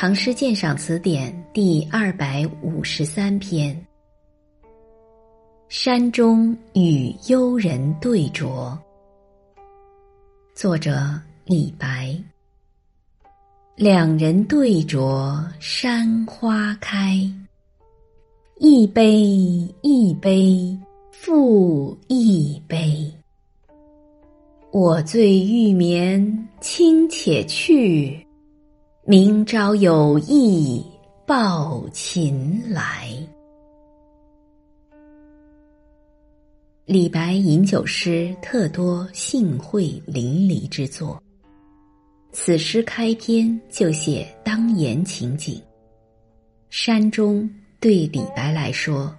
唐诗鉴赏词典第二百五十三篇：《山中与幽人对酌》，作者李白。两人对酌山花开，一杯一杯复一杯。我醉欲眠卿且去，明朝有意抱琴来。李白饮酒诗特多兴会淋漓之作。此诗开篇就写当颜情景。山中对李白来说，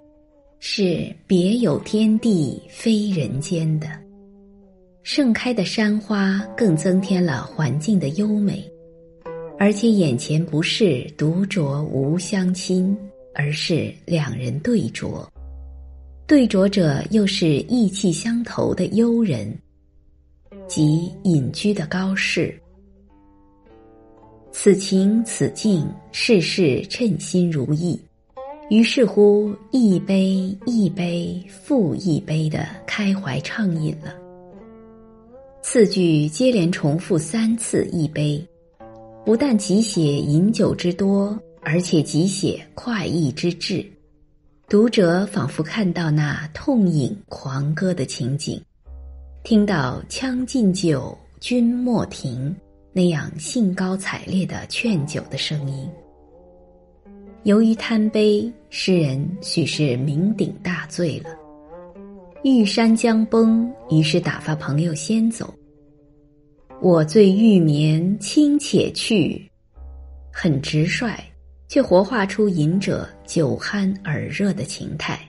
是别有天地非人间的。盛开的山花更增添了环境的优美，而且眼前不是独酌无相亲，而是两人对酌。对酌者又是意气相投的幽人，即隐居的高士。此情此境，事事称心如意，于是乎一杯一杯复一杯的开怀畅饮了。次句接连重复三次“一杯”，不但即写饮酒之多，而且即写快意之至。读者仿佛看到那痛饮狂歌的情景，听到“将进酒，君莫停”。那样兴高采烈的劝酒的声音。由于贪杯，诗人许是酩酊大醉了。玉山将崩，于是打发朋友先走。我醉欲眠，卿且去。很直率，却活画出饮者酒酣耳热的情态，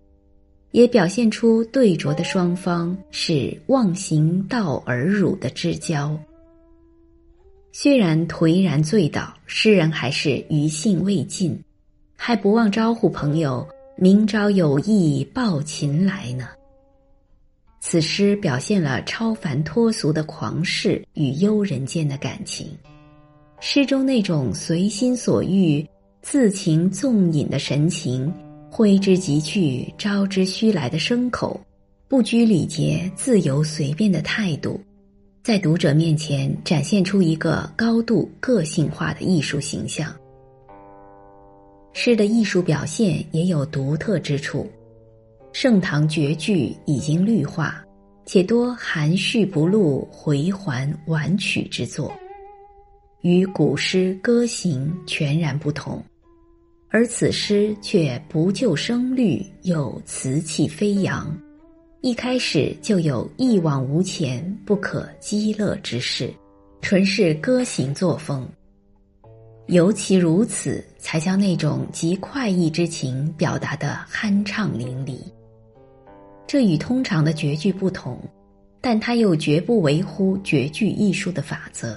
也表现出对酌的双方是忘形道而辱的至交。虽然颓然醉倒，诗人还是余兴未尽，还不忘招呼朋友：“明朝有意抱琴来呢。”此诗表现了超凡脱俗的狂士与幽人间的感情。诗中那种随心所欲、自情纵饮的神情，挥之即去、招之须来的牲口，不拘礼节、自由随便的态度。在读者面前展现出一个高度个性化的艺术形象。诗的艺术表现也有独特之处，盛唐绝句已经绿化，且多含蓄不露、回环婉曲之作，与古诗歌行全然不同。而此诗却不就声律，又词气飞扬。一开始就有一往无前、不可积乐之势，纯是歌行作风。尤其如此，才将那种极快意之情表达的酣畅淋漓。这与通常的绝句不同，但它又绝不违乎绝句艺术的法则，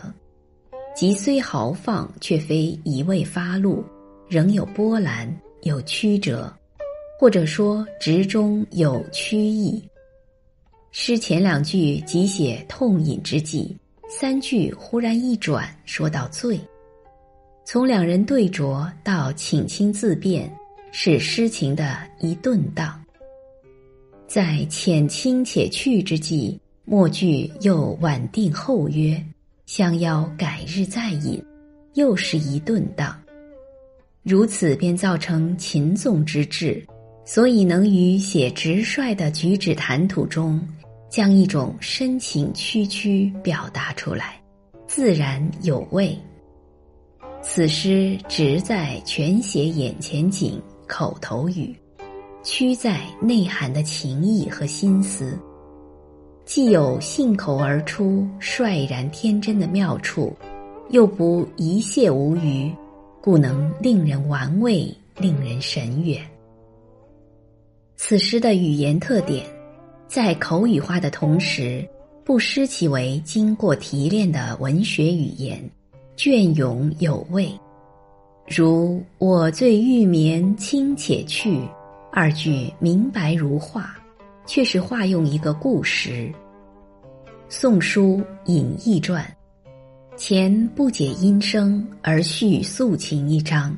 即虽豪放，却非一味发露，仍有波澜，有曲折，或者说直中有曲意。诗前两句即写痛饮之际，三句忽然一转，说到醉。从两人对酌到请亲自辩，是诗情的一顿荡。在遣亲且去之际，末句又婉定后约，相邀改日再饮，又是一顿荡。如此便造成秦纵之志，所以能于写直率的举止谈吐中。将一种深情曲曲表达出来，自然有味。此诗直在全写眼前景、口头语，屈在内涵的情意和心思，既有信口而出、率然天真的妙处，又不一泻无余，故能令人玩味、令人神远。此诗的语言特点。在口语化的同时，不失其为经过提炼的文学语言，隽永有味。如“我醉欲眠，卿且去”二句明白如画，却是化用一个故事。《宋书·隐逸传》：“前不解音声而叙素琴一章，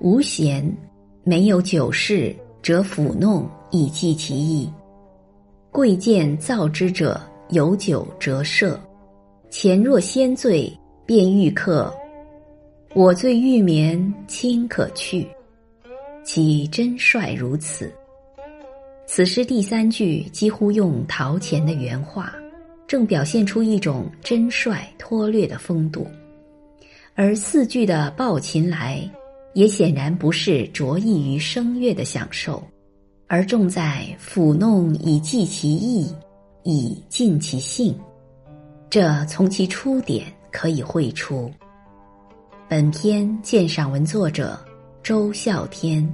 无弦，没有酒事，则抚弄以寄其意。贵贱造之者，有酒则赦。前若先醉，便欲客。我醉欲眠，卿可去。其真率如此。此诗第三句几乎用陶潜的原话。正表现出一种真率脱略的风度，而四句的抱琴来，也显然不是着意于声乐的享受，而重在抚弄以寄其意，以尽其兴。这从其出典可以绘出。本篇鉴赏文作者周孝天。